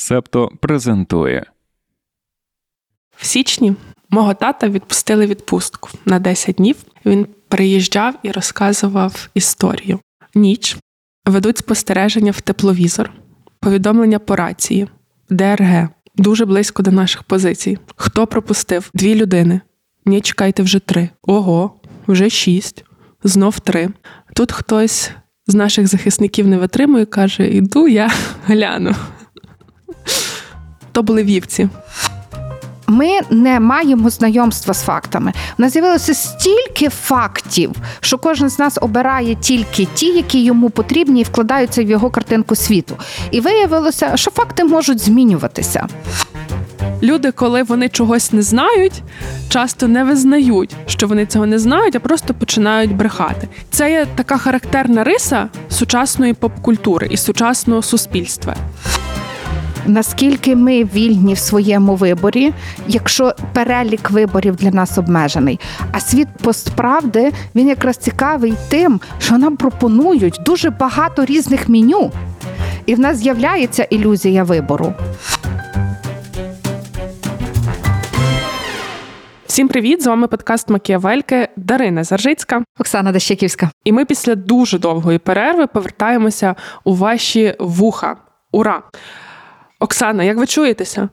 Септо презентує. В січні мого тата відпустили відпустку на 10 днів. Він приїжджав і розказував історію. Ніч ведуть спостереження в тепловізор, повідомлення по рації, ДРГ дуже близько до наших позицій. Хто пропустив? Дві людини. Ні, чекайте вже три. Ого, вже шість, знов три. Тут хтось з наших захисників не витримує, каже: Іду я гляну. То були вівці. Ми не маємо знайомства з фактами. У нас з'явилося стільки фактів, що кожен з нас обирає тільки ті, які йому потрібні, і вкладаються в його картинку світу. І виявилося, що факти можуть змінюватися. Люди, коли вони чогось не знають, часто не визнають, що вони цього не знають, а просто починають брехати. Це є така характерна риса сучасної поп-культури і сучасного суспільства. Наскільки ми вільні в своєму виборі, якщо перелік виборів для нас обмежений, а світ постправди він якраз цікавий тим, що нам пропонують дуже багато різних меню, і в нас з'являється ілюзія вибору. Всім привіт! З вами подкаст Макіавельки Дарина Заржицька. Оксана Дещаківська. І ми після дуже довгої перерви повертаємося у ваші вуха. Ура! Оксана, як ви чуєтеся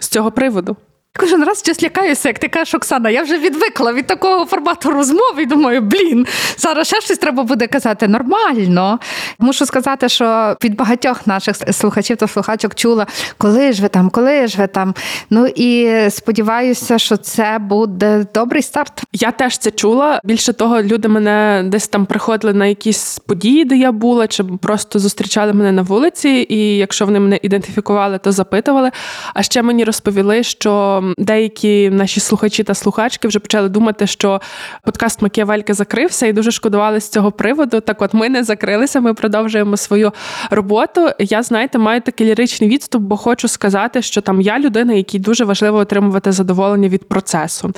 з цього приводу? Кожен раз щось лякаюся, як ти кажеш, Оксана, я вже відвикла від такого формату розмови і думаю, блін, зараз ще щось треба буде казати нормально. Мушу сказати, що від багатьох наших слухачів та слухачок чула, коли ж ви там, коли ж ви там. Ну і сподіваюся, що це буде добрий старт. Я теж це чула. Більше того, люди мене десь там приходили на якісь події, де я була, чи просто зустрічали мене на вулиці, і якщо вони мене ідентифікували, то запитували. А ще мені розповіли, що деякі наші слухачі та слухачки вже почали думати, що подкаст Макіавельки закрився, і дуже шкодували з цього приводу. Так, от ми не закрилися, ми продовжуємо свою роботу. Я знаєте, маю такий ліричний відступ, бо хочу сказати, що там я людина, якій дуже важливо отримувати задоволення від процесу.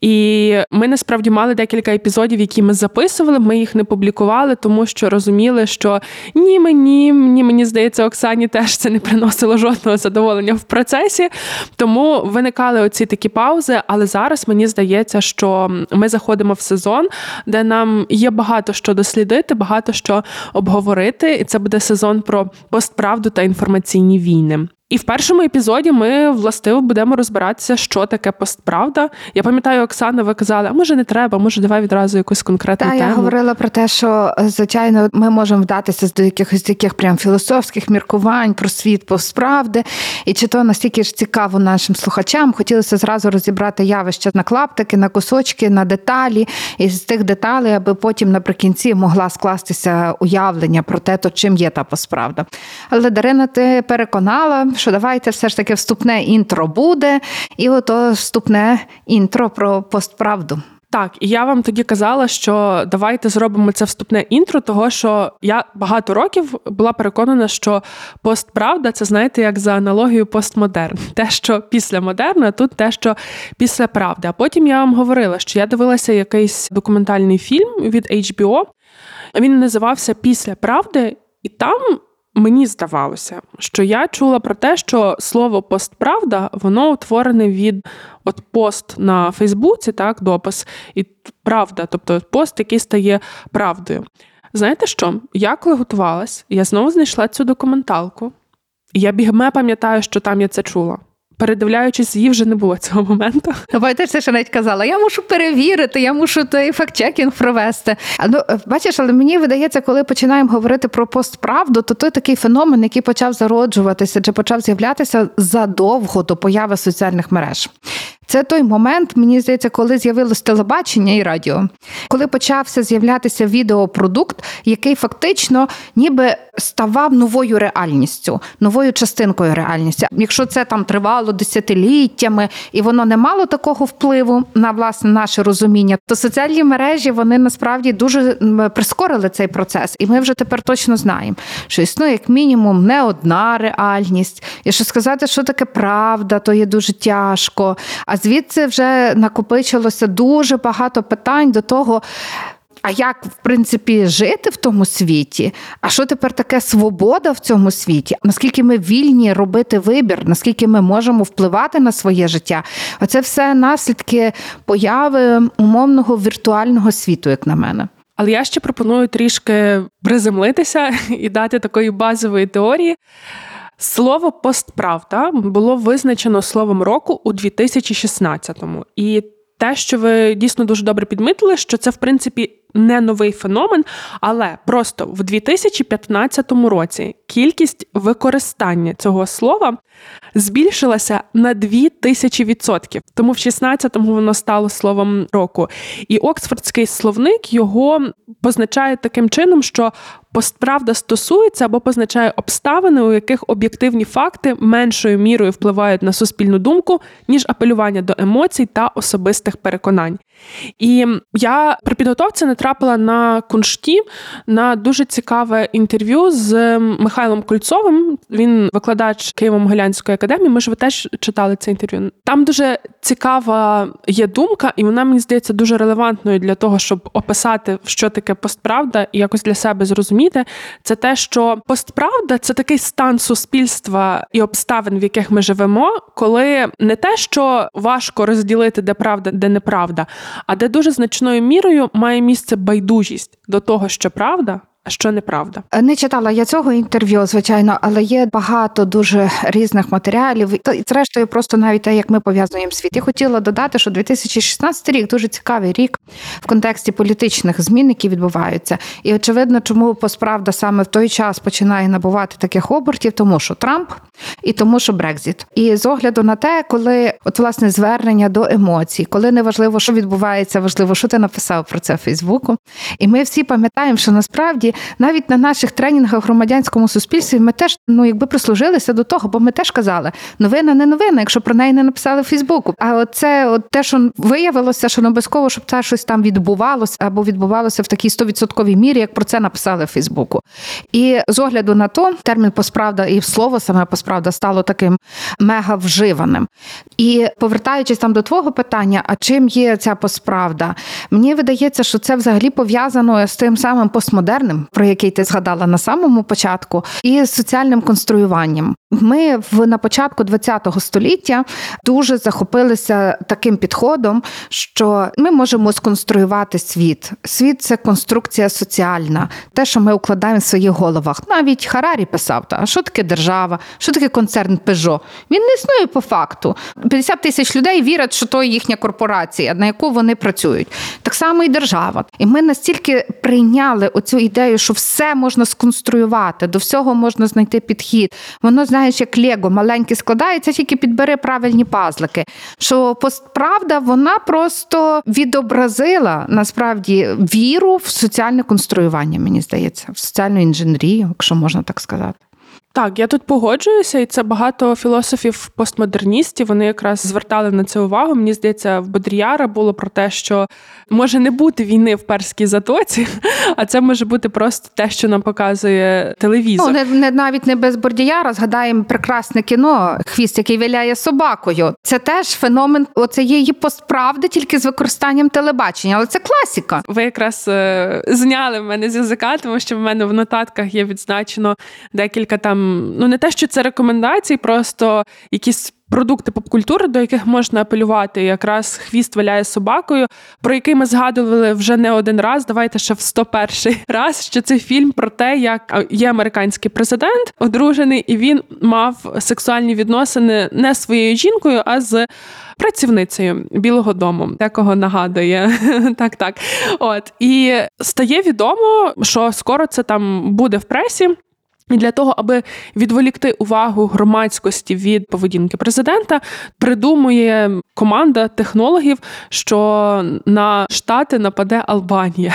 І ми насправді мали декілька епізодів, які ми записували. Ми їх не публікували, тому що розуміли, що ні мені, ні мені здається, Оксані теж це не приносило жодного задоволення в процесі. Тому виникає виникали оці такі паузи, але зараз мені здається, що ми заходимо в сезон, де нам є багато що дослідити, багато що обговорити, і це буде сезон про постправду та інформаційні війни. І в першому епізоді ми властиво будемо розбиратися, що таке постправда. Я пам'ятаю, Оксана, ви казали, а може не треба, може давай відразу якусь конкретну Та, тему. Я говорила про те, що звичайно ми можемо вдатися до якихось таких прям філософських міркувань про світ постправди. І чи то настільки ж цікаво нашим слухачам, хотілося зразу розібрати явища на клаптики, на кусочки, на деталі, і з тих деталей, аби потім наприкінці могла скластися уявлення про те, то чим є та постправда. Але Дарина, ти переконала що давайте все ж таки вступне інтро буде, і ото вступне інтро про постправду. Так, і я вам тоді казала, що давайте зробимо це вступне інтро, того що я багато років була переконана, що постправда це знаєте, як за аналогією постмодерн. Те, що після модерну, а тут те, що після правди. А потім я вам говорила, що я дивилася якийсь документальний фільм від HBO. Він називався Після правди, і там Мені здавалося, що я чула про те, що слово постправда воно утворене від от пост на Фейсбуці, так, допис, і правда, тобто пост, який стає правдою. Знаєте що? Я коли готувалась, я знову знайшла цю документалку, і я бігме пам'ятаю, що там я це чула передивляючись, її вже не було цього моменту. Ти ще навіть казала, я мушу перевірити, я мушу той факт-чекінг провести. А ну бачиш, але мені видається, коли починаємо говорити про постправду, то той такий феномен, який почав зароджуватися чи почав з'являтися задовго до появи соціальних мереж. Це той момент, мені здається, коли з'явилось телебачення і радіо, коли почався з'являтися відеопродукт, який фактично ніби ставав новою реальністю, новою частинкою реальності. Якщо це там тривало десятиліттями і воно не мало такого впливу на власне наше розуміння, то соціальні мережі вони насправді дуже прискорили цей процес, і ми вже тепер точно знаємо, що існує як мінімум не одна реальність, і що сказати, що таке правда, то є дуже тяжко. А звідси вже накопичилося дуже багато питань до того. а як в принципі жити в тому світі? А що тепер таке свобода в цьому світі? Наскільки ми вільні робити вибір, наскільки ми можемо впливати на своє життя? Оце все наслідки появи умовного віртуального світу, як на мене. Але я ще пропоную трішки приземлитися і дати такої базової теорії. Слово постправда було визначено словом року у 2016-му. І те, що ви дійсно дуже добре підмітили, що це в принципі не новий феномен, але просто в 2015 році кількість використання цього слова збільшилася на 2000 відсотків. Тому в 16-му воно стало словом року. І Оксфордський словник його позначає таким чином, що постправда стосується або позначає обставини, у яких об'єктивні факти меншою мірою впливають на суспільну думку, ніж апелювання до емоцій та особистих переконань. І я при підготовці натрапила на куншті на дуже цікаве інтерв'ю з Михайлом Кульцовим. Він викладач Києво-Могилянської академії. Ми ж ви теж читали це інтерв'ю. Там дуже цікава є думка, і вона мені здається дуже релевантною для того, щоб описати, що таке постправда, і якось для себе зрозуміти. Це те, що постправда це такий стан суспільства і обставин, в яких ми живемо, коли не те, що важко розділити, де правда, де неправда, а де дуже значною мірою має місце байдужість до того, що правда, що неправда. Не читала я цього інтерв'ю, звичайно, але є багато дуже різних матеріалів. І зрештою, просто навіть те, як ми пов'язуємо світ. Я хотіла додати, що 2016 рік дуже цікавий рік в контексті політичних змін, які відбуваються. І очевидно, чому посправда саме в той час починає набувати таких обертів, тому що Трамп і тому, що Брекзіт. І з огляду на те, коли от власне звернення до емоцій, коли не важливо, що відбувається, важливо, що ти написав про це в Фейсбуку. І ми всі пам'ятаємо, що насправді навіть на наших тренінгах в громадянському суспільстві ми теж ну якби прислужилися до того, бо ми теж казали, новина не новина, якщо про неї не написали в Фейсбуку. А оце от те, що виявилося, що не обов'язково, щоб це щось там відбувалося або відбувалося в такій 100% мірі, як про це написали в Фейсбуку. І з огляду на то термін посправда і слово саме посправда стало таким мега вживаним. І повертаючись там до твого питання, а чим є ця посправда? Мені видається, що це взагалі пов'язано з тим самим постмодерним про який ти згадала на самому початку, і соціальним конструюванням. Ми в на початку ХХ століття дуже захопилися таким підходом, що ми можемо сконструювати світ. Світ це конструкція соціальна, те, що ми укладаємо в своїх головах. Навіть Харарі писав, та що таке держава, що таке концерн Пежо. Він не існує по факту. 50 тисяч людей вірять, що то їхня корпорація, на яку вони працюють. Так само і держава. І ми настільки прийняли оцю ідею, що все можна сконструювати, до всього можна знайти підхід. Воно, знаєш, як Лего маленьке складається, тільки підбери правильні пазлики. Що правда, вона просто відобразила насправді віру в соціальне конструювання, мені здається, в соціальну інженерію, якщо можна так сказати. Так, я тут погоджуюся, і це багато філософів постмодерністів. Вони якраз звертали на це увагу. Мені здається, в Бодріяра було про те, що може не бути війни в перській затоці, а це може бути просто те, що нам показує телевізор. Ну, не, не навіть не без Бордіяра. Згадаємо прекрасне кіно Хвіст, який виляє собакою. Це теж феномен оцеї постправди, тільки з використанням телебачення, але це класіка. Ви якраз е, зняли мене з язика, тому що в мене в нотатках є відзначено декілька там ну не те, що це рекомендації, просто якісь. Продукти попкультури, до яких можна апелювати, якраз хвіст валяє собакою, про який ми згадували вже не один раз. Давайте ще в 101 раз. Що це фільм про те, як є американський президент, одружений, і він мав сексуальні відносини не своєю жінкою, а з працівницею Білого Дому, декого нагадує. Так, так. От і стає відомо, що скоро це там буде в пресі. І для того, аби відволікти увагу громадськості від поведінки президента, придумує команда технологів, що на штати нападе Албанія.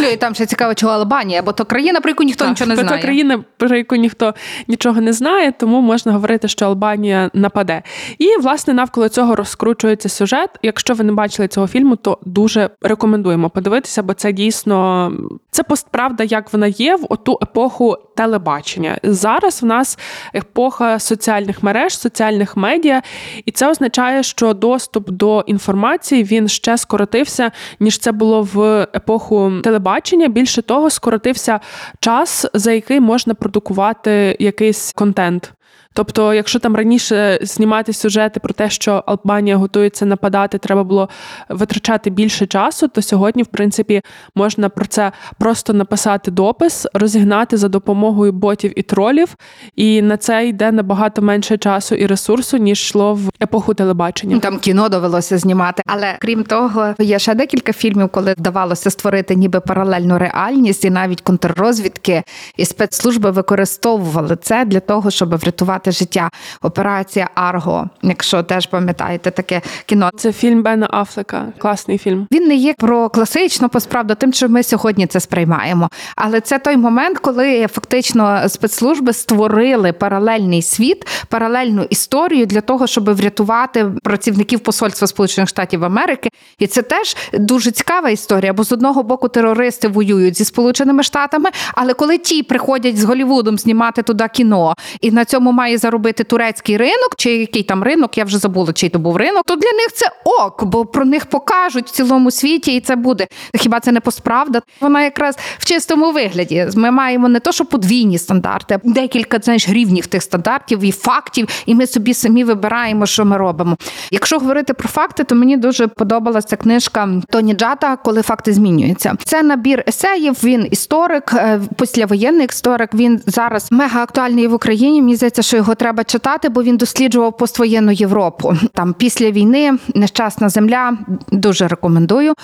Ну, і там ще цікаво, чого Албанія, бо то країна, про яку ніхто так, нічого не знає. То країна, про яку ніхто нічого не знає, тому можна говорити, що Албанія нападе. І власне навколо цього розкручується сюжет. Якщо ви не бачили цього фільму, то дуже рекомендуємо подивитися, бо це дійсно це постправда, як вона є в оту епоху телебачення. Зараз в нас епоха соціальних мереж, соціальних медіа, і це означає, що доступ до інформації він ще скоротився, ніж це було в епоху телебачення. Більше того, скоротився час, за який можна продукувати якийсь контент. Тобто, якщо там раніше знімати сюжети про те, що Албанія готується нападати, треба було витрачати більше часу, то сьогодні, в принципі, можна про це просто написати допис, розігнати за допомогою ботів і тролів, і на це йде набагато менше часу і ресурсу, ніж йшло в епоху телебачення. Там кіно довелося знімати. Але крім того, є ще декілька фільмів, коли вдавалося створити ніби паралельну реальність, і навіть контррозвідки і спецслужби використовували це для того, щоб врятувати життя. Операція Арго, якщо теж пам'ятаєте таке кіно. Це фільм Бена Афлека, класний фільм. Він не є про класичну посправду, тим, що ми сьогодні це сприймаємо. Але це той момент, коли фактично спецслужби створили паралельний світ, паралельну історію для того, щоб врятувати працівників посольства Сполучених Штатів Америки. І це теж дуже цікава історія. Бо з одного боку терористи воюють зі Сполученими Штатами, але коли ті приходять з Голівудом знімати туди кіно, і на цьому має заробити турецький ринок, чи який там ринок, я вже забула, чий то був ринок, то для них це ок, бо про них покажуть в цілому світі, і це буде. Хіба це не посправда? Вона якраз в чистому вигляді. Ми маємо не то, що подвійні стандарти, а декілька знаєш, рівнів тих стандартів і фактів, і ми собі самі вибираємо, що ми робимо. Якщо говорити про факти, то мені дуже подобалася книжка Тоні Джата, коли факти змінюються. Це набір есеїв. Він історик, е, післявоєнний історик. Він зараз мега актуальний в Україні. Мені здається, що його треба читати, бо він досліджував поствоєнну Європу. Там після війни нещасна земля дуже рекомендую.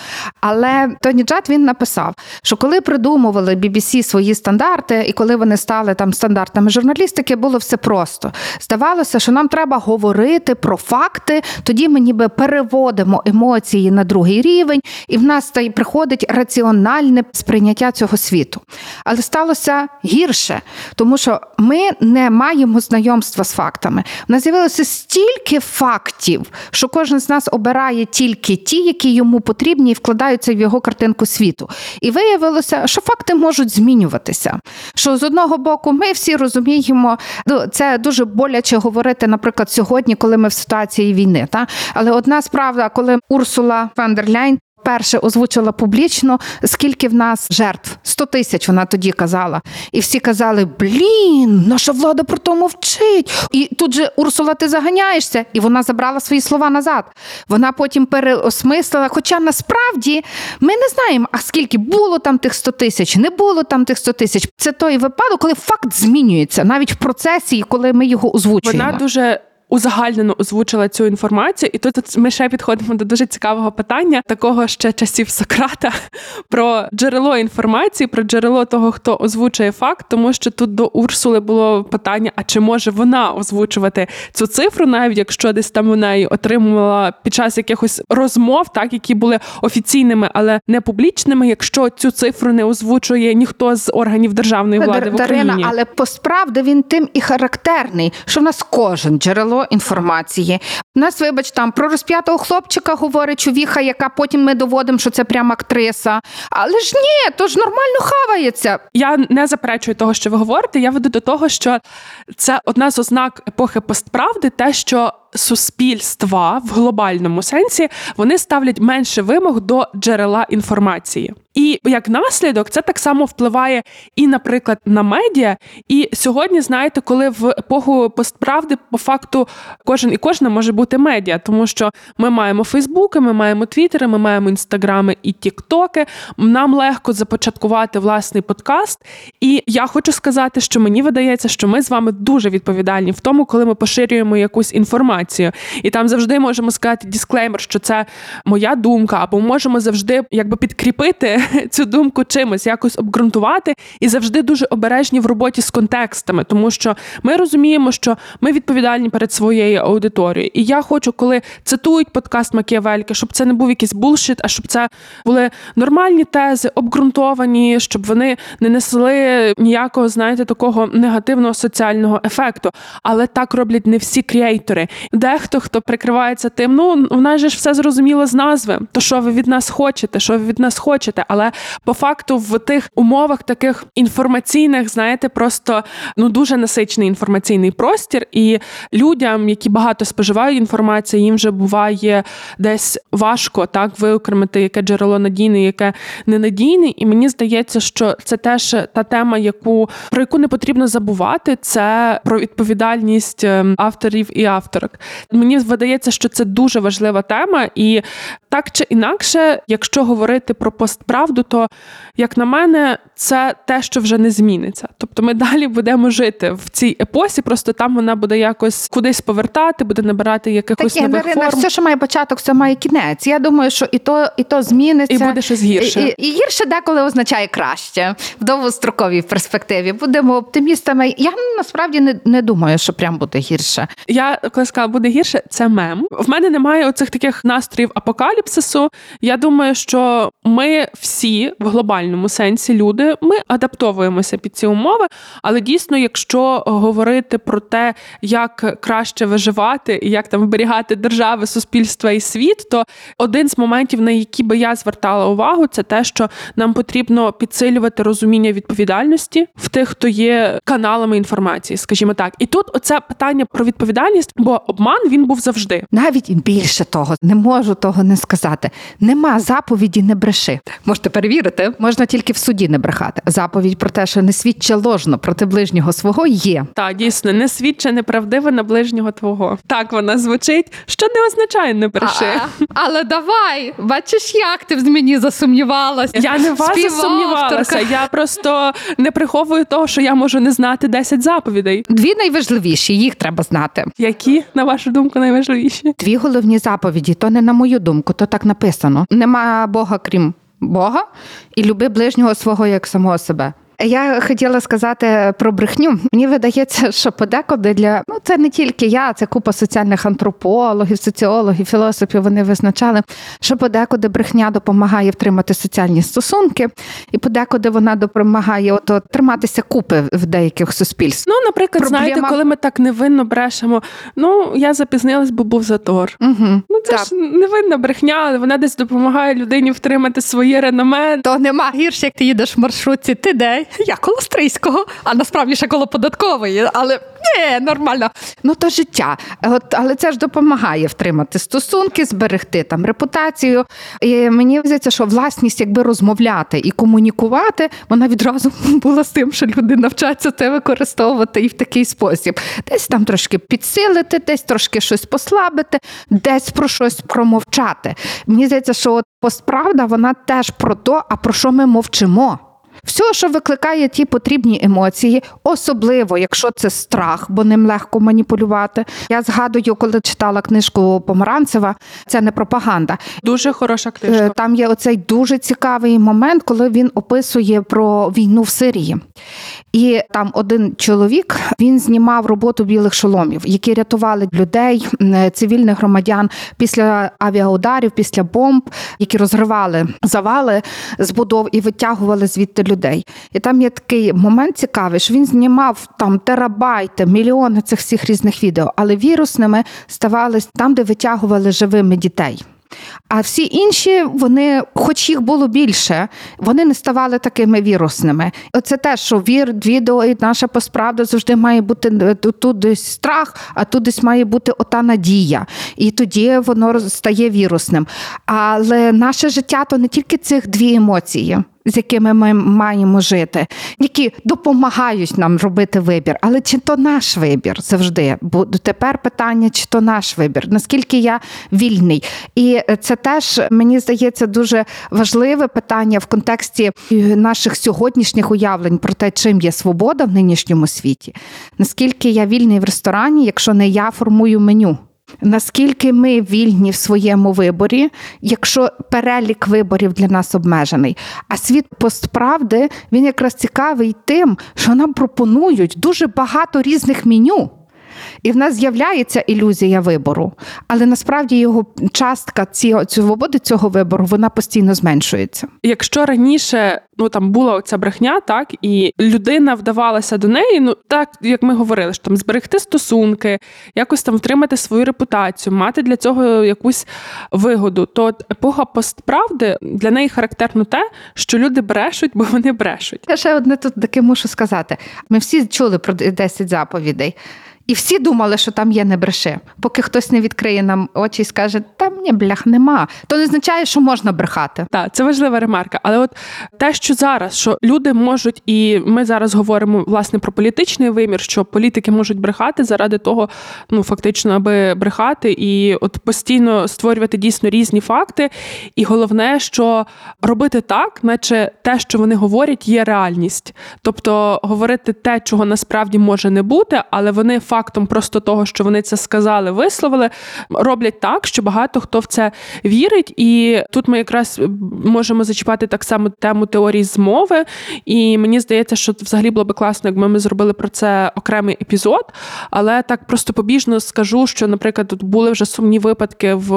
Але Тоні Джат він написав, що коли придумували BBC свої стандарти, і коли вони стали там стандартами журналістики, було все просто. Здавалося, що нам треба говорити про факти, тоді ми ніби переводимо емоції на другий рівень, і в нас та й приходить раціональне сприйняття цього світу. Але сталося гірше, тому що ми не маємо знайомства з фактами. У нас з'явилося стільки фактів, що кожен з нас обирає тільки ті, які йому потрібні, і вкладаються в його картинку світу. І виявилося, що факти можуть змінюватися. Що з одного боку, ми всі розуміємо, ну, це дуже боляче говорити, наприклад, сьогодні, коли ми в ситуації війни. Та? Але одна справа, коли Урсула Фандерляйн Перше озвучила публічно, скільки в нас жертв 100 тисяч. Вона тоді казала, і всі казали: Блін, наша влада про то мовчить. І тут же Урсула, ти заганяєшся, і вона забрала свої слова назад. Вона потім переосмислила. Хоча насправді ми не знаємо, а скільки було там тих 100 тисяч, не було там тих 100 тисяч. Це той випадок, коли факт змінюється навіть в процесі, коли ми його озвучуємо. Вона дуже узагальнено озвучила цю інформацію, і тут ми ще підходимо до дуже цікавого питання, такого ще часів Сократа, про джерело інформації, про джерело того, хто озвучує факт, тому що тут до Урсули було питання: а чи може вона озвучувати цю цифру, навіть якщо десь там вона її отримувала під час якихось розмов, так які були офіційними, але не публічними, якщо цю цифру не озвучує ніхто з органів державної влади в Україні. Дарина, але посправді він тим і характерний, що в нас кожен джерело інформації. У нас, вибач, там про розп'ятого хлопчика говорить човіха, яка потім ми доводимо, що це прям актриса. Але ж ні, то ж нормально хавається. Я не заперечую того, що ви говорите. Я веду до того, що це одна з ознак епохи постправди, те, що суспільства в глобальному сенсі вони ставлять менше вимог до джерела інформації. І як наслідок, це так само впливає і, наприклад, на медіа. І сьогодні, знаєте, коли в епоху постправди по факту кожен і кожна може бути медіа, тому що ми маємо Фейсбуки, ми маємо Твіттери, ми маємо інстаграми і Тіктоки. Нам легко започаткувати власний подкаст. І я хочу сказати, що мені видається, що ми з вами дуже відповідальні в тому, коли ми поширюємо якусь інформацію. І там завжди можемо сказати дисклеймер, що це моя думка, або можемо завжди якби підкріпити цю думку чимось, якось обґрунтувати і завжди дуже обережні в роботі з контекстами, тому що ми розуміємо, що ми відповідальні перед своєю аудиторією. І я хочу, коли цитують подкаст Макіавельки, щоб це не був якийсь булшит, а щоб це були нормальні тези, обґрунтовані, щоб вони не несли ніякого, знаєте, такого негативного соціального ефекту. Але так роблять не всі креатори. Дехто хто прикривається тим, ну в нас же ж все зрозуміло з назви. То що ви від нас хочете? Що ви від нас хочете? Але по факту в тих умовах таких інформаційних, знаєте, просто ну дуже насичений інформаційний простір, і людям, які багато споживають інформації, їм вже буває десь важко так виокремити, яке джерело надійне, яке ненадійне. І мені здається, що це теж та тема, яку про яку не потрібно забувати, це про відповідальність ем, авторів і авторок. Мені видається, що це дуже важлива тема, і так чи інакше, якщо говорити про постправду, то як на мене, це те, що вже не зміниться. Тобто ми далі будемо жити в цій епосі, просто там вона буде якось кудись повертати, буде набирати якихось Таке, нових форм. все, що має початок, все має кінець. Я думаю, що і то, і то зміниться. І буде щось гірше. І, і, і гірше деколи означає краще в довгостроковій перспективі. Будемо оптимістами. Я насправді не, не думаю, що прям буде гірше. Я коли сказала, буде гірше, це мем. В мене немає оцих таких настроїв апокаліпсису. Я думаю, що ми всі в глобальному сенсі люди, ми адаптовуємося під ці умови. Але дійсно, якщо говорити про те, як краще виживати і як там вберігати держави, суспільства і світ, то один з моментів, на які би я звертала увагу, це те, що нам потрібно підсилювати розуміння відповідальності в тих, хто є каналами інформації, скажімо так. І тут оце питання про відповідальність, бо обман він був завжди. Навіть більше того, не можу того не сказати. Нема заповіді не бреши. Можете перевірити, можна тільки в суді не брехати. Заповідь про те, що не свідче ложно проти ближнього свого є. Та дійсно не свідче неправдиве на ближнього твого. Так вона звучить, що не означає не бреши. А, але давай, бачиш, як ти в мені засумнівалася. Я не вас засумнівалася. Я просто не приховую того, що я можу не знати 10 заповідей. Дві найважливіші, їх треба знати. Які, на вашу думку, найважливіші? Дві головні заповіді, то не на мою думку, то так написано. Нема Бога крім Бога, і люби ближнього свого як самого себе. Я хотіла сказати про брехню. Мені видається, що подекуди для ну це не тільки я, це купа соціальних антропологів, соціологів, філософів. Вони визначали, що подекуди брехня допомагає втримати соціальні стосунки, і подекуди вона допомагає от, от триматися купи в деяких суспільствах. Ну, наприклад, Проблема- знаєте, коли ми так невинно брешемо, ну я запізнилась, бо був затор. Угу. Ну це Так. ж невинна брехня, але вона десь допомагає людині втримати своє реноме. То нема гірше, як ти їдеш в маршрутці. Ти де? Я коло Стрийського, а насправді ще коло податкової. Але ні, нормально. Ну то життя. От, але це ж допомагає втримати стосунки, зберегти там репутацію. І мені здається, що власність, якби розмовляти і комунікувати, вона відразу була з тим, що люди навчаться це використовувати і в такий спосіб. Десь там трошки підсилити, десь трошки щось послабити, десь про щось промовчати. Мені здається, що от постправда вона теж про то, а про що ми мовчимо. Все, що викликає ті потрібні емоції, особливо якщо це страх, бо ним легко маніпулювати. Я згадую, коли читала книжку Помаранцева, це не пропаганда. Дуже хороша Е, книжка. Там є оцей дуже цікавий момент, коли він описує про війну в Сирії. І там один чоловік він знімав роботу білих шоломів, які рятували людей, цивільних громадян після авіаударів, після бомб, які розривали завали збудов і витягували звідти людей. І там є такий момент цікавий, що він знімав там терабайти, мільйони цих всіх різних відео, але вірусними ставали там, де витягували живими дітей. А всі інші, вони, хоч їх було більше, вони не ставали такими вірусними. Оце те, що вір, відео і наша посправда завжди має бути е, тут десь страх, а тут десь має бути ота надія. І тоді воно стає вірусним. Але наше життя то не тільки цих дві емоції. З якими ми маємо жити, які допомагають нам робити вибір, але чи то наш вибір завжди? Бо тепер питання, чи то наш вибір, наскільки я вільний, і це теж мені здається дуже важливе питання в контексті е, наших сьогоднішніх уявлень про те, чим є свобода в нинішньому світі. Наскільки я вільний в ресторані, якщо не я формую меню. Наскільки ми вільні в своєму виборі, якщо перелік виборів для нас обмежений? А світ постправди він якраз цікавий тим, що нам пропонують дуже багато різних меню. І в нас з'являється ілюзія вибору, але насправді його частка цього свободи цього вибору вона постійно зменшується. Якщо раніше ну там була оця брехня, так і людина вдавалася до неї, ну так як ми говорили, що там зберегти стосунки, якось там втримати свою репутацію, мати для цього якусь вигоду, то епоха постправди для неї характерно те, що люди брешуть, бо вони брешуть. Я ще одне тут таке мушу сказати. Ми всі чули про 10 заповідей. І всі думали, що там є не бреше. Поки хтось не відкриє нам очі і скаже, там ні, блях, нема. То не означає, що можна брехати. Так, це важлива ремарка. Але от те, що зараз, що люди можуть, і ми зараз говоримо власне про політичний вимір, що політики можуть брехати заради того, ну фактично, аби брехати, і от постійно створювати дійсно різні факти. І головне, що робити так, наче те, що вони говорять, є реальність. Тобто говорити те, чого насправді може не бути, але вони факт фактом просто того, що вони це сказали, висловили, роблять так, що багато хто в це вірить. І тут ми якраз можемо зачіпати так само тему теорії змови. І мені здається, що взагалі було би класно, якби ми зробили про це окремий епізод. Але так просто побіжно скажу, що, наприклад, тут були вже сумні випадки в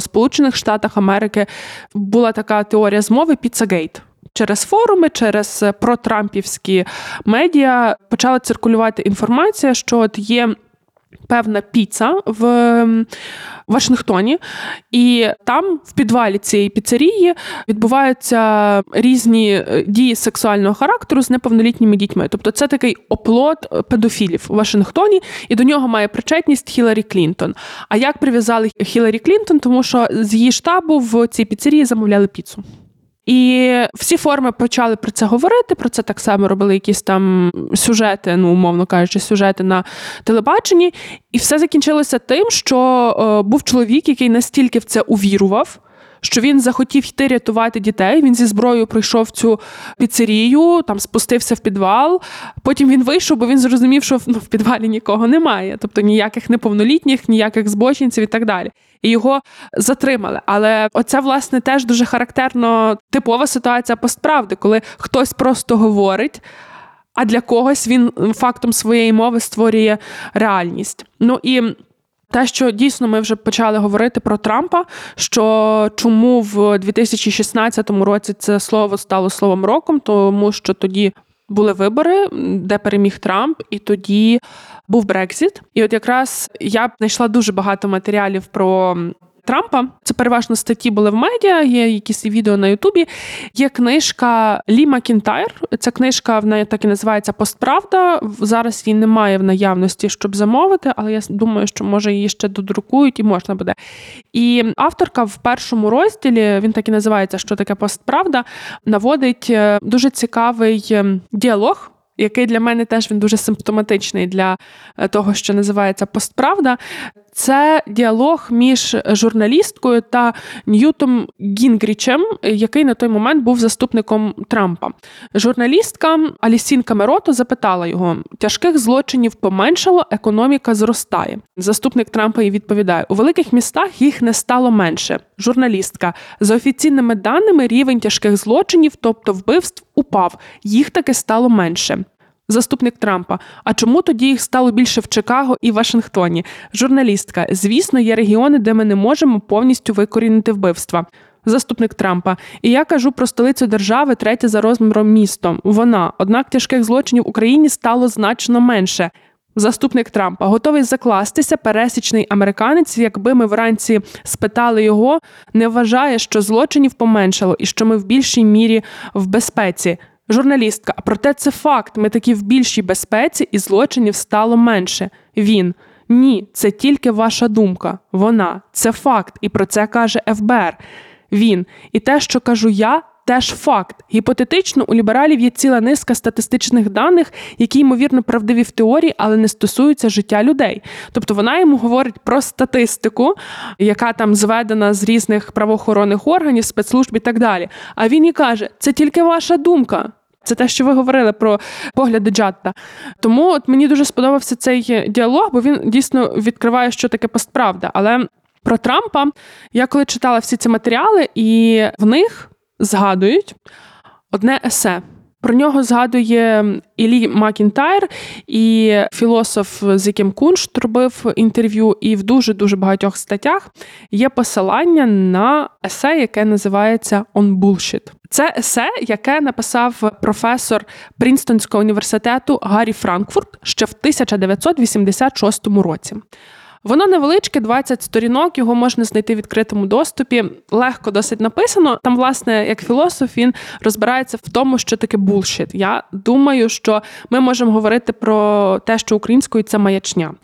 Сполучених Штатах Америки. Була така теорія змови Піцагейт через форуми, через протрампівські медіа почала циркулювати інформація, що от є. Певна піца в Вашингтоні, і там, в підвалі цієї піцерії, відбуваються різні е, дії сексуального характеру з неповнолітніми дітьми. Тобто, це такий оплот педофілів в Вашингтоні, і до нього має причетність Хіларі Клінтон. А як прив'язали Хіларі Клінтон? Тому що з її штабу в цій піцерії замовляли піцу. І всі форми почали про це говорити. Про це так само робили якісь там сюжети, ну умовно кажучи, сюжети на телебаченні. І все закінчилося тим, що е, був чоловік, який настільки в це увірував що він захотів йти рятувати дітей. Він зі зброєю прийшов цю піцерію, там спустився в підвал. Потім він вийшов, бо він зрозумів, що ну, в підвалі нікого немає, тобто ніяких неповнолітніх, ніяких збочинців і так далі. І його затримали. Але оце, власне, теж дуже характерно типова ситуація постправди, коли хтось просто говорить. А для когось він фактом своєї мови створює реальність. Ну і те, що дійсно ми вже почали говорити про Трампа, що чому в 2016 році це слово стало словом роком, тому що тоді були вибори, де переміг Трамп, і тоді був Брекзіт. І от якраз я знайшла дуже багато матеріалів про Трампа. Це переважно статті були в медіа, є якісь відео на Ютубі. Є книжка Лі Макінтайр. Ця книжка в неї так і називається Постправда. Зараз її немає в наявності, щоб замовити, але я думаю, що може її ще додрукують і можна буде. І авторка в першому розділі він так і називається Що таке постправда, наводить е, дуже цікавий ем, діалог який для мене теж він дуже симптоматичний для е, того, що називається постправда. Це діалог між журналісткою та Ньютом Гінгрічем, який на той момент був заступником Трампа. Журналістка Алісін Камерото запитала його: тяжких злочинів поменшало, економіка зростає. Заступник Трампа їй відповідає: у великих містах їх не стало менше. Журналістка за офіційними даними рівень тяжких злочинів, тобто вбивств, упав. Їх таки стало менше. Заступник Трампа. А чому тоді їх стало більше в Чикаго і Вашингтоні? Журналістка. Звісно, є регіони, де ми не можемо повністю викорінити вбивства. Заступник Трампа. І я кажу про столицю держави, третє за розміром місто. Вона, однак, тяжких злочинів в Україні стало значно менше. Заступник Трампа готовий закластися. Пересічний американець, якби ми вранці спитали його, не вважає, що злочинів поменшало і що ми в більшій мірі в безпеці. Журналістка, проте це факт. Ми такі в більшій безпеці, і злочинів стало менше. Він ні, це тільки ваша думка. Вона це факт, і про це каже ФБР. Він і те, що кажу я, теж факт. Гіпотетично, у лібералів є ціла низка статистичних даних, які ймовірно правдиві в теорії, але не стосуються життя людей. Тобто вона йому говорить про статистику, яка там зведена з різних правоохоронних органів, спецслужб і так далі. А він і каже: це тільки ваша думка. Це те, що ви говорили про погляди Джатта. Тому от мені дуже сподобався цей діалог, бо він дійсно відкриває, що таке постправда. Але про Трампа я коли читала всі ці матеріали, і в них згадують одне есе. Про нього згадує і Лі Макінтайр і філософ, з яким Куншт робив інтерв'ю, і в дуже дуже багатьох статтях є посилання на есе, яке називається «On Bullshit». Це есе, яке написав професор Прінстонського університету Гаррі Франкфурт ще в 1986 році. Воно невеличке, 20 сторінок, його можна знайти в відкритому доступі. Легко досить написано. Там, власне, як філософ, він розбирається в тому, що таке булшіт. Я думаю, що ми можемо говорити про те, що українською це маячня.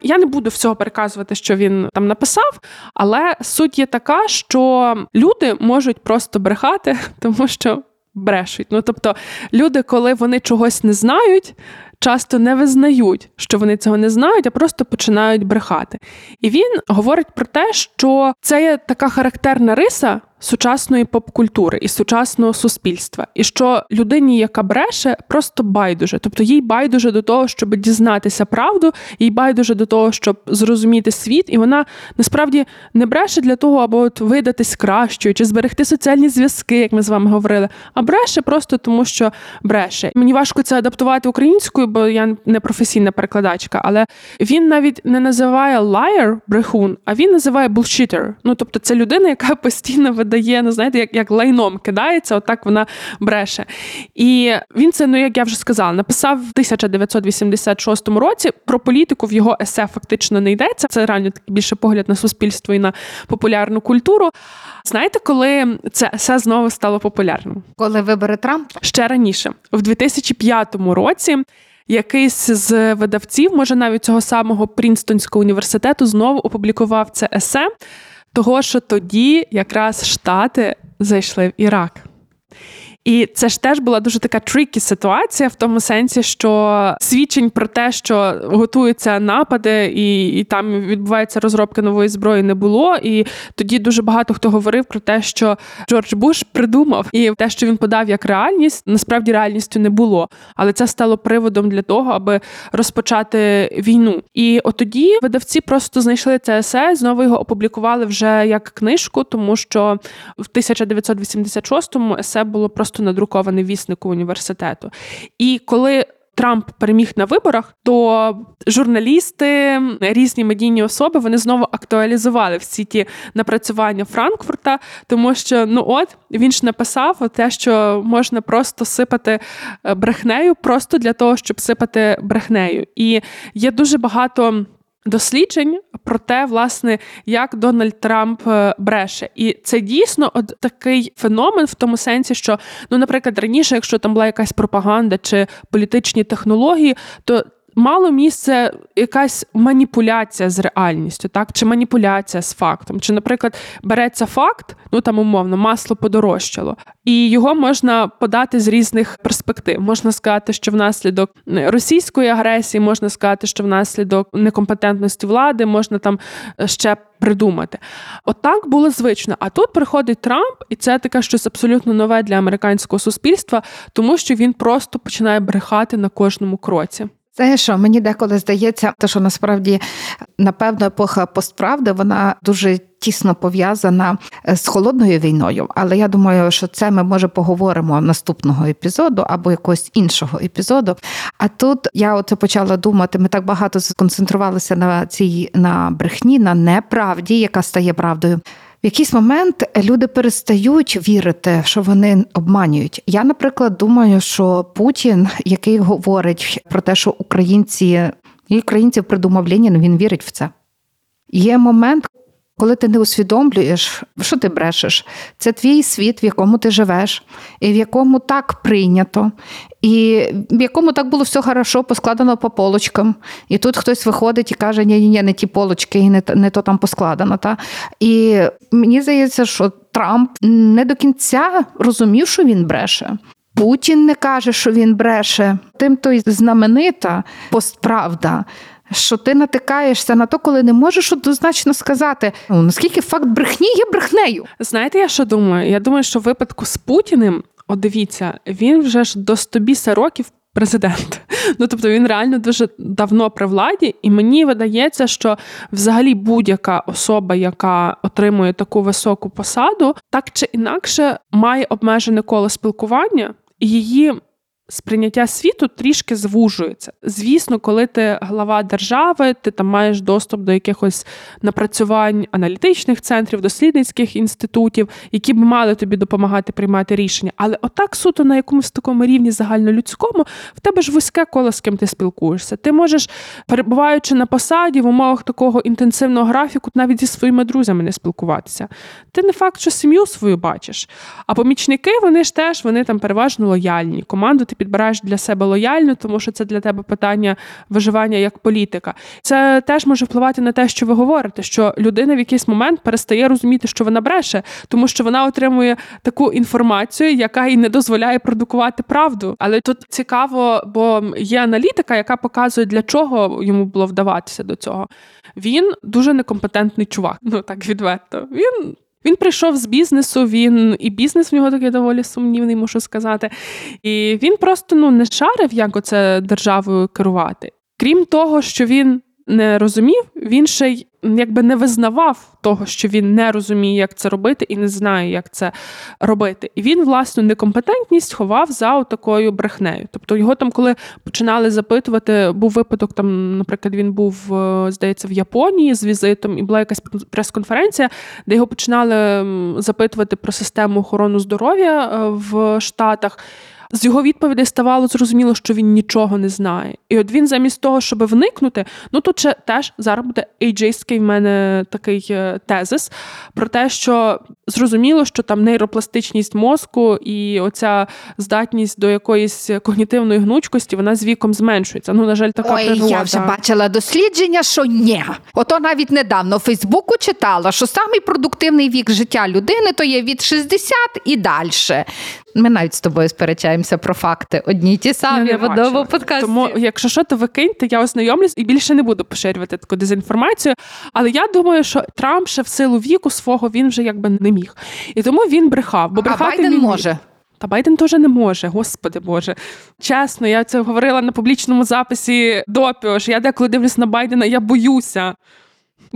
Я не буду всього переказувати, що він там написав, але суть є така, що люди можуть просто брехати, тому що брешуть. Ну тобто, люди, коли вони чогось не знають часто не визнають, що вони цього не знають, а просто починають брехати. І він говорить про те, що це є така характерна риса сучасної поп-культури і сучасного суспільства, і що людині, яка бреше, просто байдуже, тобто їй байдуже до того, щоб дізнатися правду, їй байдуже до того, щоб зрозуміти світ, і вона насправді не бреше для того, аби от видатись кращою чи зберегти соціальні зв'язки, як ми з вами говорили, а бреше просто тому, що бреше. Мені важко це адаптувати українською, бо я не професійна перекладачка, але він навіть не називає liar, брехун, а він називає bullshitter. Ну тобто, це людина, яка постійно видає, ну знаєте, як як лайном кидається, отак вона бреше. І він це, ну як я вже сказала, написав в 1986 році. Про політику в його есе фактично не йдеться. Це реально такий більше погляд на суспільство і на популярну культуру. Знаєте, коли це есе знову стало популярним? Коли вибори Трамп ще раніше, в 2005 році. Якийсь з видавців, може навіть цього самого Прінстонського університету, знову опублікував це есе того, що тоді якраз Штати зайшли в Ірак. І це ж теж була дуже така трікі ситуація в тому сенсі, що свідчень про те, що готуються напади, і і там відбувається розробка нової зброї, не було. І тоді дуже багато хто говорив про те, що Джордж Буш придумав, і те, що він подав як реальність, насправді реальністю не було. Але це стало приводом для того, аби розпочати війну. І от тоді видавці просто знайшли це есе, знову його опублікували вже як книжку, тому що в 1986-му есе було просто просто надрукований вісник університету. І коли Трамп переміг на виборах, то журналісти, різні медійні особи вони знову актуалізували всі ті напрацювання Франкфурта, тому що ну от він ж написав те, що можна просто сипати е, брехнею, просто для того, щоб сипати брехнею. І є дуже багато досліджень про те, власне, як Дональд Трамп е, бреше. І це дійсно от такий феномен в тому сенсі, що, ну, наприклад, раніше, якщо там була якась пропаганда чи політичні технології, то мало місце якась маніпуляція з реальністю, так чи маніпуляція з фактом. Чи, наприклад, береться факт, ну там умовно, масло подорожчало, і його можна подати з різних перспектив. Можна сказати, що внаслідок російської агресії, можна сказати, що внаслідок некомпетентності влади можна там е, ще. Придумати, отак От було звично. А тут приходить Трамп, і це таке щось абсолютно нове для американського суспільства, тому що він просто починає брехати на кожному кроці. Знаєш що, мені деколи здається, те, що насправді напевно епоха постправди вона дуже тісно пов'язана е, з холодною війною. Але я думаю, що це ми може поговоримо наступного епізоду або якогось іншого епізоду. А тут я оце почала думати: ми так багато сконцентрувалися на цій на брехні, на неправді, яка стає правдою. Якийсь момент люди перестають вірити, що вони обманюють. Я, наприклад, думаю, що Путін, який говорить про те, що українці і українців придумав Ленін, він вірить в це. Є момент, коли ти не усвідомлюєш, що ти брешеш, це твій світ, в якому ти живеш, і в якому так прийнято, і в якому так було все хорошо, поскладено по полочкам. І тут хтось виходить і каже, ні ні ні не ті полочки, і не не то там поскладено. Та? І мені здається, що Трамп не до кінця розумів, що він бреше. Путін не каже, що він бреше. Тим то й знаменита постправда що ти натикаєшся на то, коли не можеш однозначно сказати, ну наскільки факт брехні є брехнею. Знаєте, я що думаю? Я думаю, що в випадку з Путіним, от дивіться, він вже ж до 100 років. Президент, ну тобто він реально дуже давно при владі, і мені видається, що взагалі будь-яка особа, яка отримує таку високу посаду, так чи інакше має обмежене коло спілкування, і її сприйняття світу трішки звужується. Звісно, коли ти глава держави, ти там маєш доступ до якихось напрацювань аналітичних центрів, дослідницьких інститутів, які б мали тобі допомагати приймати рішення. Але отак суто на якомусь такому рівні загальнолюдському, в тебе ж вузьке коло, з ким ти спілкуєшся. Ти можеш, перебуваючи на посаді в умовах такого інтенсивного графіку, навіть зі своїми друзями не спілкуватися. Ти не факт, що сім'ю свою бачиш. А помічники вони ж теж вони там переважно лояльні. Команду ти підбираєш для себе лояльно, тому що це для тебе питання виживання як політика. Це теж може впливати на те, що ви говорите, що людина в якийсь момент перестає розуміти, що вона бреше, тому що вона отримує таку інформацію, яка їй не дозволяє продукувати правду. Але тут цікаво, бо є аналітика, яка показує, для чого йому було вдаватися до цього. Він дуже некомпетентний чувак. Ну так відверто. Він. Він прийшов з бізнесу, він і бізнес в нього такий доволі сумнівний, можу сказати. І він просто ну не шарив, як оце державою керувати. Крім того, що він не розумів, він ще й якби не визнавав того, що він не розуміє, як це робити, і не знає, як це робити. І він власну некомпетентність ховав за такою брехнею. Тобто його там, коли починали запитувати, був випадок, там, наприклад, він був, е, здається, в Японії з візитом, і була якась прес-конференція, де його починали запитувати про систему охорони здоров'я е, в Штатах. З його відповідей ставало зрозуміло, що він нічого не знає. І от він замість того, щоб вникнути, ну тут ще теж зараз буде ейджейський в мене такий е, тезис про те, що зрозуміло, що там нейропластичність мозку і оця здатність до якоїсь когнітивної гнучкості, вона з віком зменшується. Ну, на жаль, така Ой, природа. я вже бачила дослідження, що ні. Ото навіть недавно в Фейсбуку читала, що самий продуктивний вік життя людини то є від 60 і далі. Ми навіть з тобою сперечаємося про факти. Одні й ті самі в одному подкасті. Тому, якщо що, то ви киньте, я ознайомлюсь і більше не буду поширювати таку дезінформацію. Але я думаю, що Трамп ще в силу віку свого він вже якби не міг. І тому він брехав. Бо брехати а Байден він може. Та Байден теж не може, господи Боже. Чесно, я це говорила на публічному записі допіо, що Я деколи дивлюсь на Байдена, я боюся.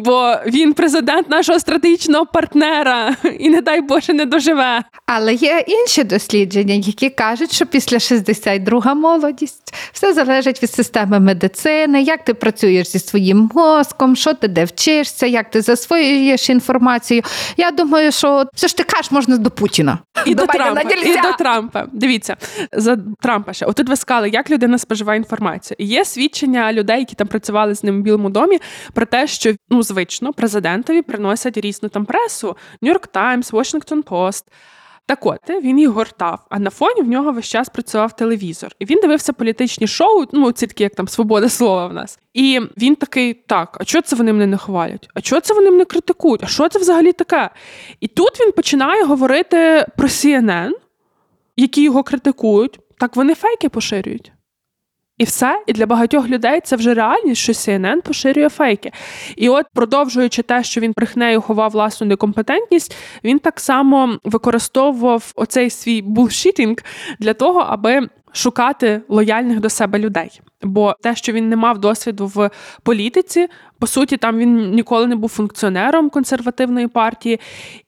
Бо він президент нашого стратегічного партнера і, не дай Боже, не доживе. Але є інші дослідження, які кажуть, що після 62 молодість все залежить від системи медицини, як ти працюєш зі своїм мозком, що ти де вчишся, як ти засвоюєш інформацію. Я думаю, що все ж ти кажеш, можна до Путіна. І до, до, Трампа, і до Трампа. Дивіться, за Трампа ще. Отут ви сказали, як людина споживає інформацію. Є свідчення людей, які там працювали з ним в Білому домі, про те, що ну, звично президентові приносять різну там пресу: Нью-Йорк Таймс, Washington Post. Так от він їх гортав, а на фоні в нього весь час працював телевізор. І він дивився політичні шоу, ну ці такі, як там свобода слова в нас. І він такий: так, а чого це вони мене не хвалять? А чого це вони мене критикують? А що це взагалі таке? І тут він починає говорити про CNN, які його критикують. Так вони фейки поширюють. І все, і для багатьох людей це вже реальність, що CNN поширює фейки. І от, продовжуючи те, що він брехнею ховав власну некомпетентність, він так само використовував оцей свій булшітінг для того, аби шукати лояльних до себе людей. Бо те, що він не мав досвіду в політиці, по суті, там він ніколи не був функціонером консервативної партії,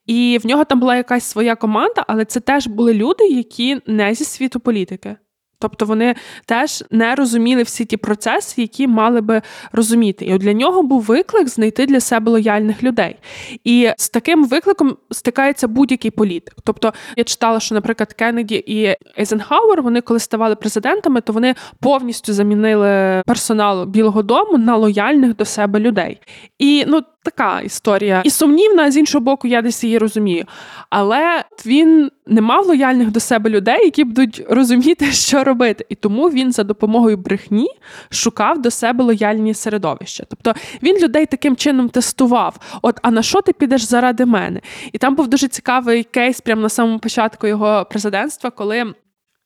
і в нього там була якась своя команда, але це теж були люди, які не зі світу політики. Тобто вони теж не розуміли всі ті процеси, які мали би розуміти. І от для нього був виклик знайти для себе лояльних людей. І з таким викликом стикається будь-який політик. Тобто я читала, що, наприклад, Кеннеді і Ейзенхауер, вони коли ставали президентами, то вони повністю замінили персонал Білого Дому на лояльних до себе людей. І ну така історія і сумнівна, з іншого боку, я десь її розумію. Але він не мав лояльних до себе людей, які будуть розуміти, що робити. І тому він за допомогою брехні шукав до себе лояльні середовища. Тобто він людей таким чином тестував: от, а на що ти підеш заради мене? І там був дуже цікавий кейс прямо на самому початку його президентства, коли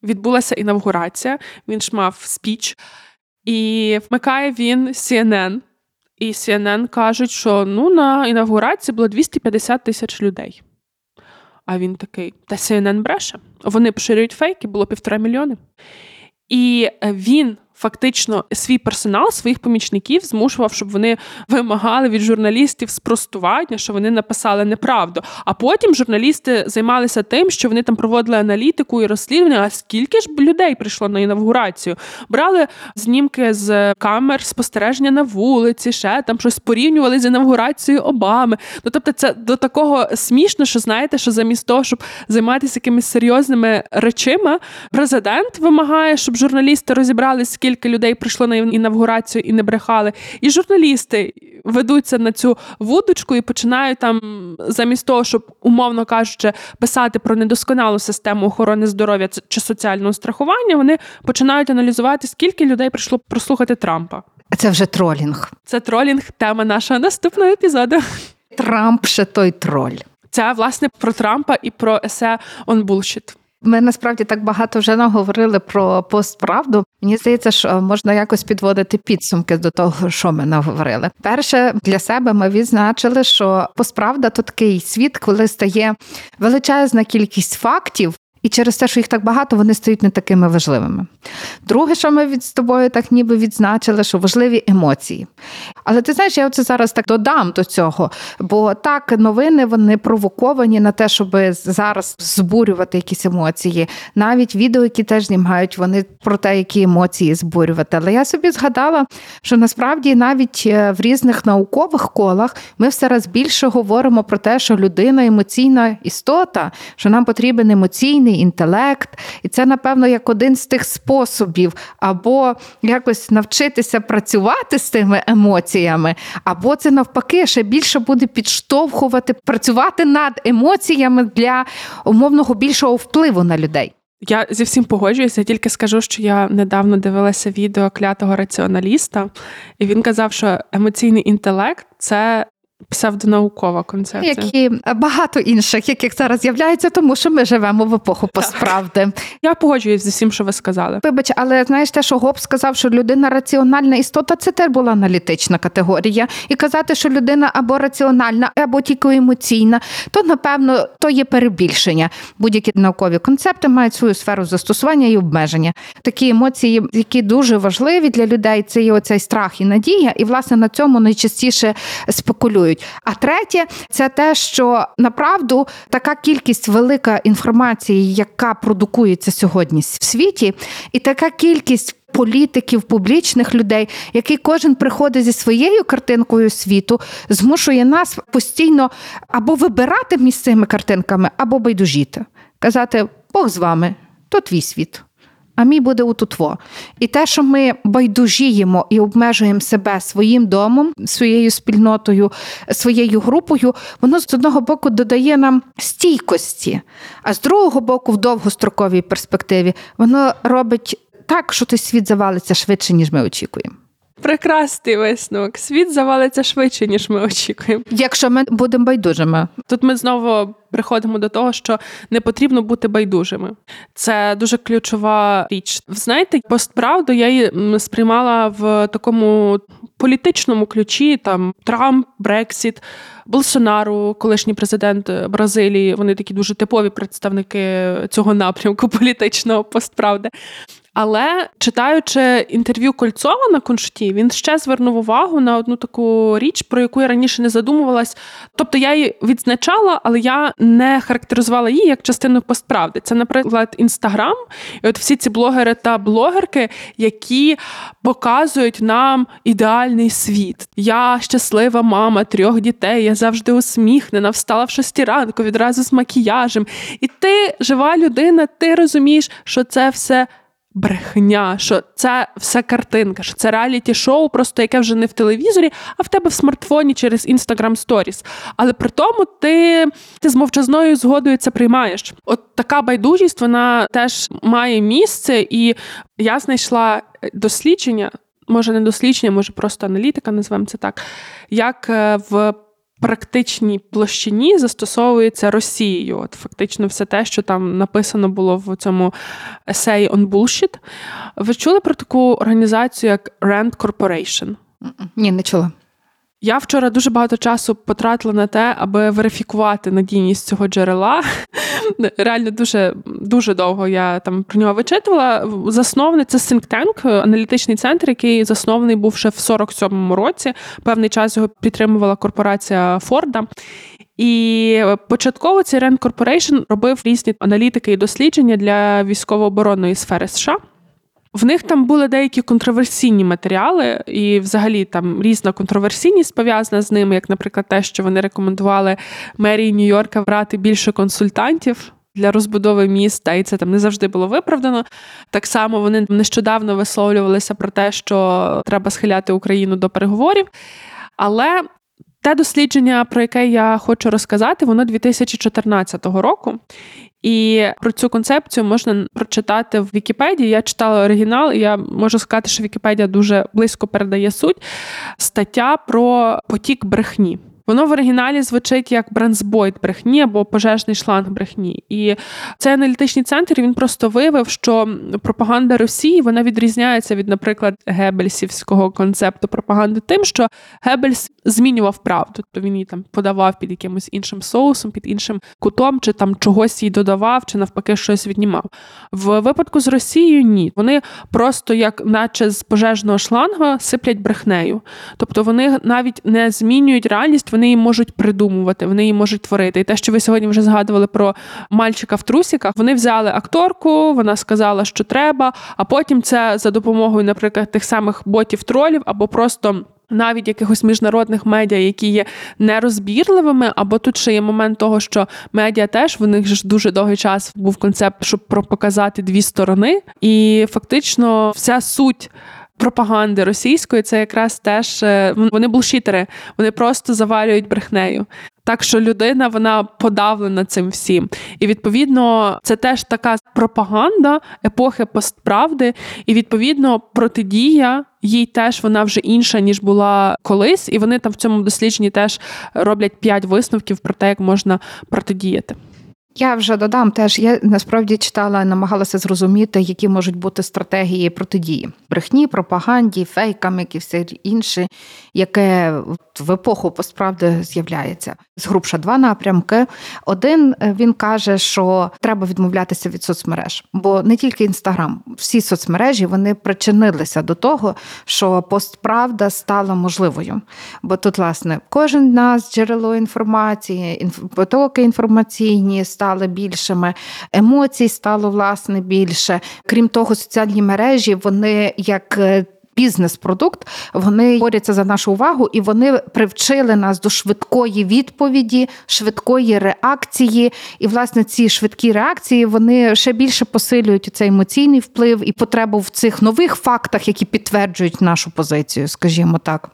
відбулася інавгурація. Він ж мав спіч. І вмикає він CNN, і CNN кажуть, що ну на інавгурації було 250 тисяч людей. А він такий: та CNN бреше. Вони поширюють фейки, було півтора мільйони. І він фактично свій персонал, своїх помічників змушував, щоб вони вимагали від журналістів спростування, що вони написали неправду. А потім журналісти займалися тим, що вони там проводили аналітику і розслідування. А скільки ж людей прийшло на інавгурацію? Брали знімки з камер спостереження на вулиці, ще там щось порівнювали з інавгурацією Обами. Ну тобто, це до такого смішно, що знаєте, що замість того, щоб займатися якимись серйозними речима, президент вимагає, щоб журналісти розібрали, скільки людей прийшло на інавгурацію і не брехали. І журналісти ведуться на цю вудочку і починають там, замість того, щоб, умовно кажучи, писати про недосконалу систему охорони здоров'я чи соціального страхування, вони починають аналізувати, скільки людей прийшло прослухати Трампа. Це вже тролінг. Це тролінг, тема нашого наступного епізоду. Трамп ще той троль. Це власне про Трампа і про есе on bullshit. Ми насправді так багато вже наговорили про постправду. Мені здається, що можна якось підводити підсумки до того, що ми наговорили. Перше для себе ми відзначили, що постправда то такий світ, коли стає величезна кількість фактів, і через те, що їх так багато, вони стають не такими важливими. Друге, що ми від з тобою так ніби відзначили, що важливі емоції. Але ти знаєш, я оце зараз так додам до цього, бо так новини вони провоковані на те, щоб зараз збурювати якісь емоції. Навіть відео, які теж знімають, вони про те, які емоції збурювати. Але я собі згадала, що насправді навіть е, в різних наукових колах ми все раз більше говоримо про те, що людина емоційна істота, що нам потрібен емоційний інтелект, і це, напевно, як один з тих способів, або якось навчитися працювати з тими емоціями, або це навпаки ще більше буде підштовхувати працювати над емоціями для умовного більшого впливу на людей. Я зі всім погоджуюся, я тільки скажу, що я недавно дивилася відео клятого раціоналіста, і він казав, що емоційний інтелект це псевдонаукова концепція. Як і багато інших, яких зараз з'являється, тому що ми живемо в епоху постправди. Я погоджуюсь з усім, що ви сказали. Вибач, але знаєш те, що Гоб сказав, що людина раціональна істота, це теж була аналітична категорія. І казати, що людина або раціональна, або тільки емоційна, то напевно то є перебільшення. Будь-які наукові концепти мають свою сферу застосування і обмеження. Такі емоції, які дуже важливі для людей, це є оцей страх і надія, і власне на цьому найчастіше спекулюють працюють. А третє, це те, що направду така кількість велика інформації, яка продукується сьогодні в світі, і така кількість. Політиків, публічних людей, який кожен приходить зі своєю картинкою світу, змушує нас постійно або вибирати між цими картинками, або байдужіти. Казати Бог з вами, то твій світ а мій буде утутво. І те, що ми байдужіємо і обмежуємо себе своїм домом, своєю спільнотою, своєю групою, воно з одного боку додає нам стійкості, а з другого боку, в довгостроковій перспективі, воно робить так, що той світ завалиться швидше, ніж ми очікуємо. Прекрасний висновок. Світ завалиться швидше, ніж ми очікуємо. Якщо ми будемо байдужими, тут ми знову приходимо до того, що не потрібно бути байдужими. Це дуже ключова річ. Знаєте, постправду я її сприймала в такому політичному ключі: там Трамп, Брексіт, Болсонару, колишній президент Бразилії. Вони такі дуже типові представники цього напрямку політичного постправди. Але читаючи інтерв'ю Кольцова на куншті, він ще звернув увагу на одну таку річ, про яку я раніше не задумувалась. Тобто я її відзначала, але я не характеризувала її як частину постправди. Це, наприклад, інстаграм, і от всі ці блогери та блогерки, які показують нам ідеальний світ. Я щаслива мама трьох дітей, я завжди усміхнена, встала в шості ранку відразу з макіяжем. І ти жива людина, ти розумієш, що це все брехня, що це все картинка, що це реаліті-шоу, просто яке вже не в телевізорі, а в тебе в смартфоні через Instagram Stories. Але при тому ти ти з мовчазною згодою це приймаєш. От така байдужість вона теж має місце, і я знайшла дослідження. Може, не дослідження, може просто аналітика, називаємо це так, як е, в практичній площині застосовується Росією. От Фактично, все те, що там написано було в цьому есеї on Bullshit. Ви чули про таку організацію, як Rand Corporation? Ні, не чула. Я вчора дуже багато часу потратила на те, аби верифікувати надійність цього джерела. Реально дуже дуже довго я там про нього вичитувала. Засновний це think tank, аналітичний центр, який заснований був ще в 47-му році. Певний час його підтримувала корпорація Форда. І початково цей Rand Corporation робив різні аналітики і дослідження для військово-оборонної сфери США. В них там були деякі контроверсійні матеріали, і взагалі там різна контроверсійність пов'язана з ними, як, наприклад, те, що вони рекомендували мерії Нью-Йорка брати більше консультантів. Для розбудови міста, і це там не завжди було виправдано. Так само вони нещодавно висловлювалися про те, що треба схиляти Україну до переговорів. Але те дослідження, про яке я хочу розказати, воно 2014 року. І про цю концепцію можна прочитати в Вікіпедії. Я читала оригінал, і я можу сказати, що Вікіпедія дуже близько передає суть. Стаття про потік брехні. Воно в оригіналі звучить як бранзбойт брехні або пожежний шланг брехні. І цей аналітичний центр він просто виявив, що пропаганда Росії вона відрізняється від, наприклад, Гебельсівського концепту пропаганди, тим, що Гебельс змінював правду, тобто він її там подавав під якимось іншим соусом, під іншим кутом, чи там чогось їй додавав, чи навпаки щось віднімав. В випадку з Росією ні. Вони просто, як наче з пожежного шланга, сиплять брехнею. Тобто вони навіть не змінюють реальність вони її можуть придумувати, вони її можуть творити. І те, що ви сьогодні вже згадували про мальчика в трусіках, вони взяли акторку, вона сказала, що треба, а потім це за допомогою, наприклад, тих самих ботів тролів або просто. Навіть якихось міжнародних медіа, які є нерозбірливими, або тут ще є момент того, що медіа теж в них ж дуже довгий час був концепт, щоб показати дві сторони, і фактично вся суть пропаганди російської, це якраз теж е, вони булшітери, вони просто завалюють брехнею. Так що людина вона подавлена цим всім. І відповідно це теж така пропаганда епохи постправди, і відповідно протидія їй теж вона вже інша ніж була колись. І вони там в цьому дослідженні теж роблять п'ять висновків про те, як можна протидіяти. Я вже додам теж. Я насправді читала, намагалася зрозуміти, які можуть бути стратегії протидії брехні, пропаганді, фейкам, які все інше, яке в епоху посправди з'являється. Згрубша два напрямки. Один е, він каже, що треба відмовлятися від соцмереж, бо не тільки інстаграм, всі соцмережі вони причинилися до того, що постправда стала можливою. Бо тут, власне, кожен нас джерело інформації, потоки інформаційні стали більшими, емоцій стало власне більше. Крім того, соціальні мережі вони як е, бізнес-продукт, вони борються за нашу увагу і вони привчили нас до швидкої відповіді, швидкої реакції. І, власне, ці швидкі реакції вони ще більше посилюють цей емоційний вплив і потребу в цих нових фактах, які підтверджують нашу позицію, скажімо так.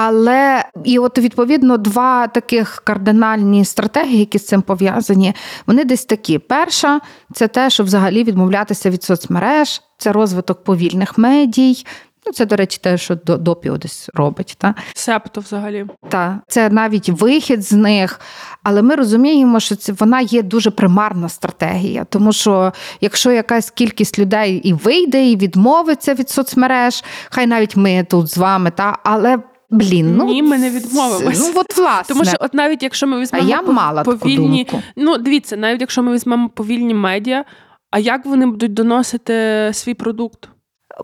Але і от відповідно два таких кардинальні стратегії, які з цим пов'язані, вони десь такі. Перша це те, щоб взагалі відмовлятися від соцмереж, це розвиток повільних медій. Ну, це, до речі, те, що допіо десь робить. Та? Септо взагалі. Так, це навіть вихід з них. Але ми розуміємо, що це вона є дуже примарна стратегія. Тому що якщо якась кількість людей і вийде, і відмовиться від соцмереж, хай навіть ми тут з вами, та, але. Блін, ну ні, ми не відмовимося. Ну от власне. Тому що, от навіть якщо ми візьмемо а я мала повільні, таку думку. ну дивіться, навіть якщо ми візьмемо повільні медіа, а як вони будуть доносити свій продукт?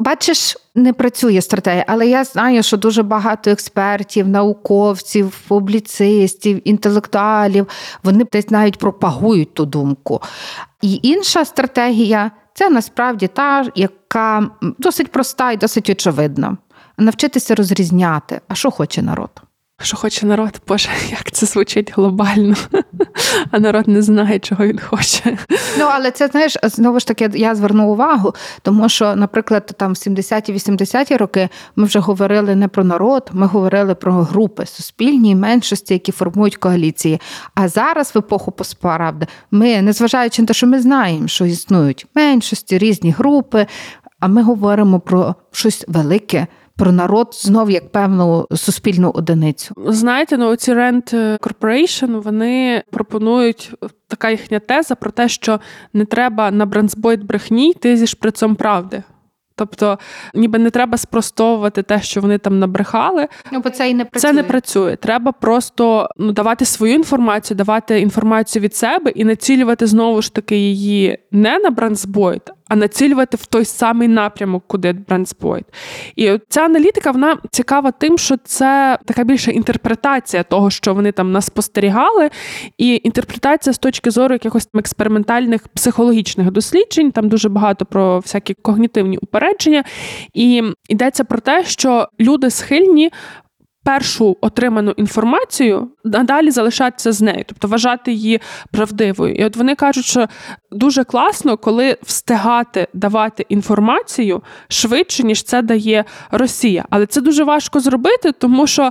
Бачиш, не працює стратегія, але я знаю, що дуже багато експертів, науковців, публіцистів, інтелектуалів вони десь навіть пропагують ту думку. І інша стратегія це насправді та, яка досить проста і досить очевидна. Навчитися розрізняти, а що хоче народ. Що хоче народ, боже, як це звучить глобально, а народ не знає, чого він хоче. Ну, але це знаєш, знову ж таки, я зверну увагу, тому що, наприклад, там в 70-ті, 80-ті роки ми вже говорили не про народ, ми говорили про групи, суспільні меншості, які формують коаліції. А зараз, в епоху постправди, ми, незважаючи на те, що ми знаємо, що існують меншості, різні групи, а ми говоримо про щось велике про народ знов як певну суспільну одиницю. Знаєте, ну ці Rent Corporation, вони пропонують така їхня теза про те, що не треба на бранцбойт брехні йти зі шприцом правди. Тобто, ніби не треба спростовувати те, що вони там набрехали. Ну, бо це і не працює. Це не працює. Треба просто ну давати свою інформацію, давати інформацію від себе і націлювати знову ж таки її не на брандсбойт, а націлювати в той самий напрямок, куди брандсбойт. І ця аналітика вона цікава тим, що це така більша інтерпретація того, що вони там нас спостерігали, і інтерпретація з точки зору якихось там експериментальних психологічних досліджень. Там дуже багато про всякі когнітивні упередження. І йдеться про те, що люди схильні першу отриману інформацію надалі залишатися з нею, тобто вважати її правдивою. І от вони кажуть, що дуже класно, коли встигати давати інформацію швидше, ніж це дає Росія. Але це дуже важко зробити, тому що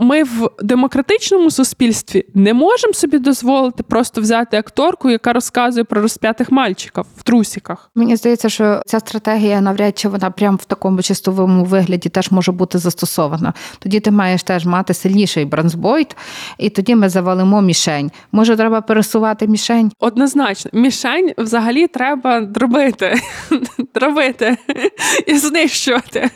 ми в демократичному суспільстві не можемо собі дозволити просто взяти акторку, яка розказує про розп'ятих мальчиків в трусіках. Мені здається, що ця стратегія навряд чи вона прям в такому чистовому вигляді теж може бути застосована. Тоді ти маєш теж мати сильніший бронзбойт, і тоді ми завалимо мішень. Може, треба пересувати мішень? Однозначно, мішень взагалі треба дробити, дробити і знищувати.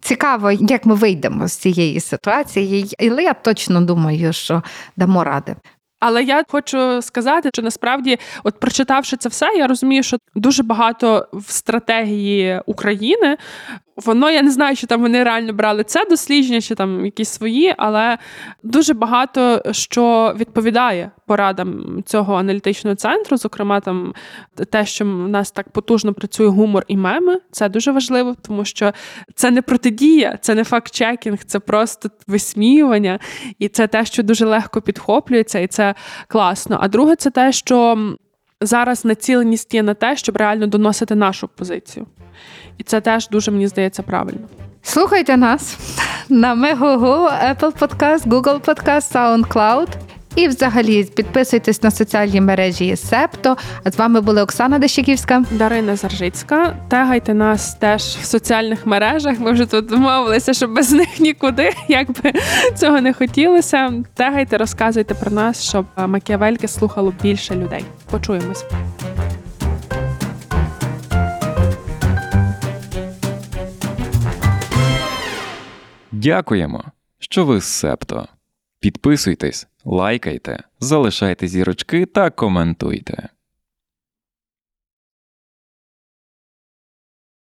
Цікаво, як ми вийдемо з цієї ситуації, але я точно думаю, що дамо ради. Але я хочу сказати, що насправді, от прочитавши це все, я розумію, що дуже багато в стратегії України. Воно я не знаю, чи там вони реально брали це дослідження, чи там якісь свої, але дуже багато що відповідає порадам цього аналітичного центру. Зокрема, там те, що в нас так потужно працює гумор і меми, це дуже важливо, тому що це не протидія, це не факт-чекінг, це просто висміювання, і це те, що дуже легко підхоплюється, і це класно. А друге, це те, що зараз націленість є на те, щоб реально доносити нашу позицію. І це теж дуже мені здається правильно. Слухайте нас на Мегого, Apple Podcast, Google Podcast, SoundCloud. І взагалі підписуйтесь на соціальні мережі Септо. А з вами були Оксана Дещиківська. Дарина Заржицька. Тегайте нас теж в соціальних мережах. Ми вже тут домовилися, що без них нікуди, як би цього не хотілося. Тегайте, розказуйте про нас, щоб Макіавельки слухало більше людей. Почуємось. Дякуємо, що ви з Септо. Підписуйтесь, лайкайте, залишайте зірочки та коментуйте.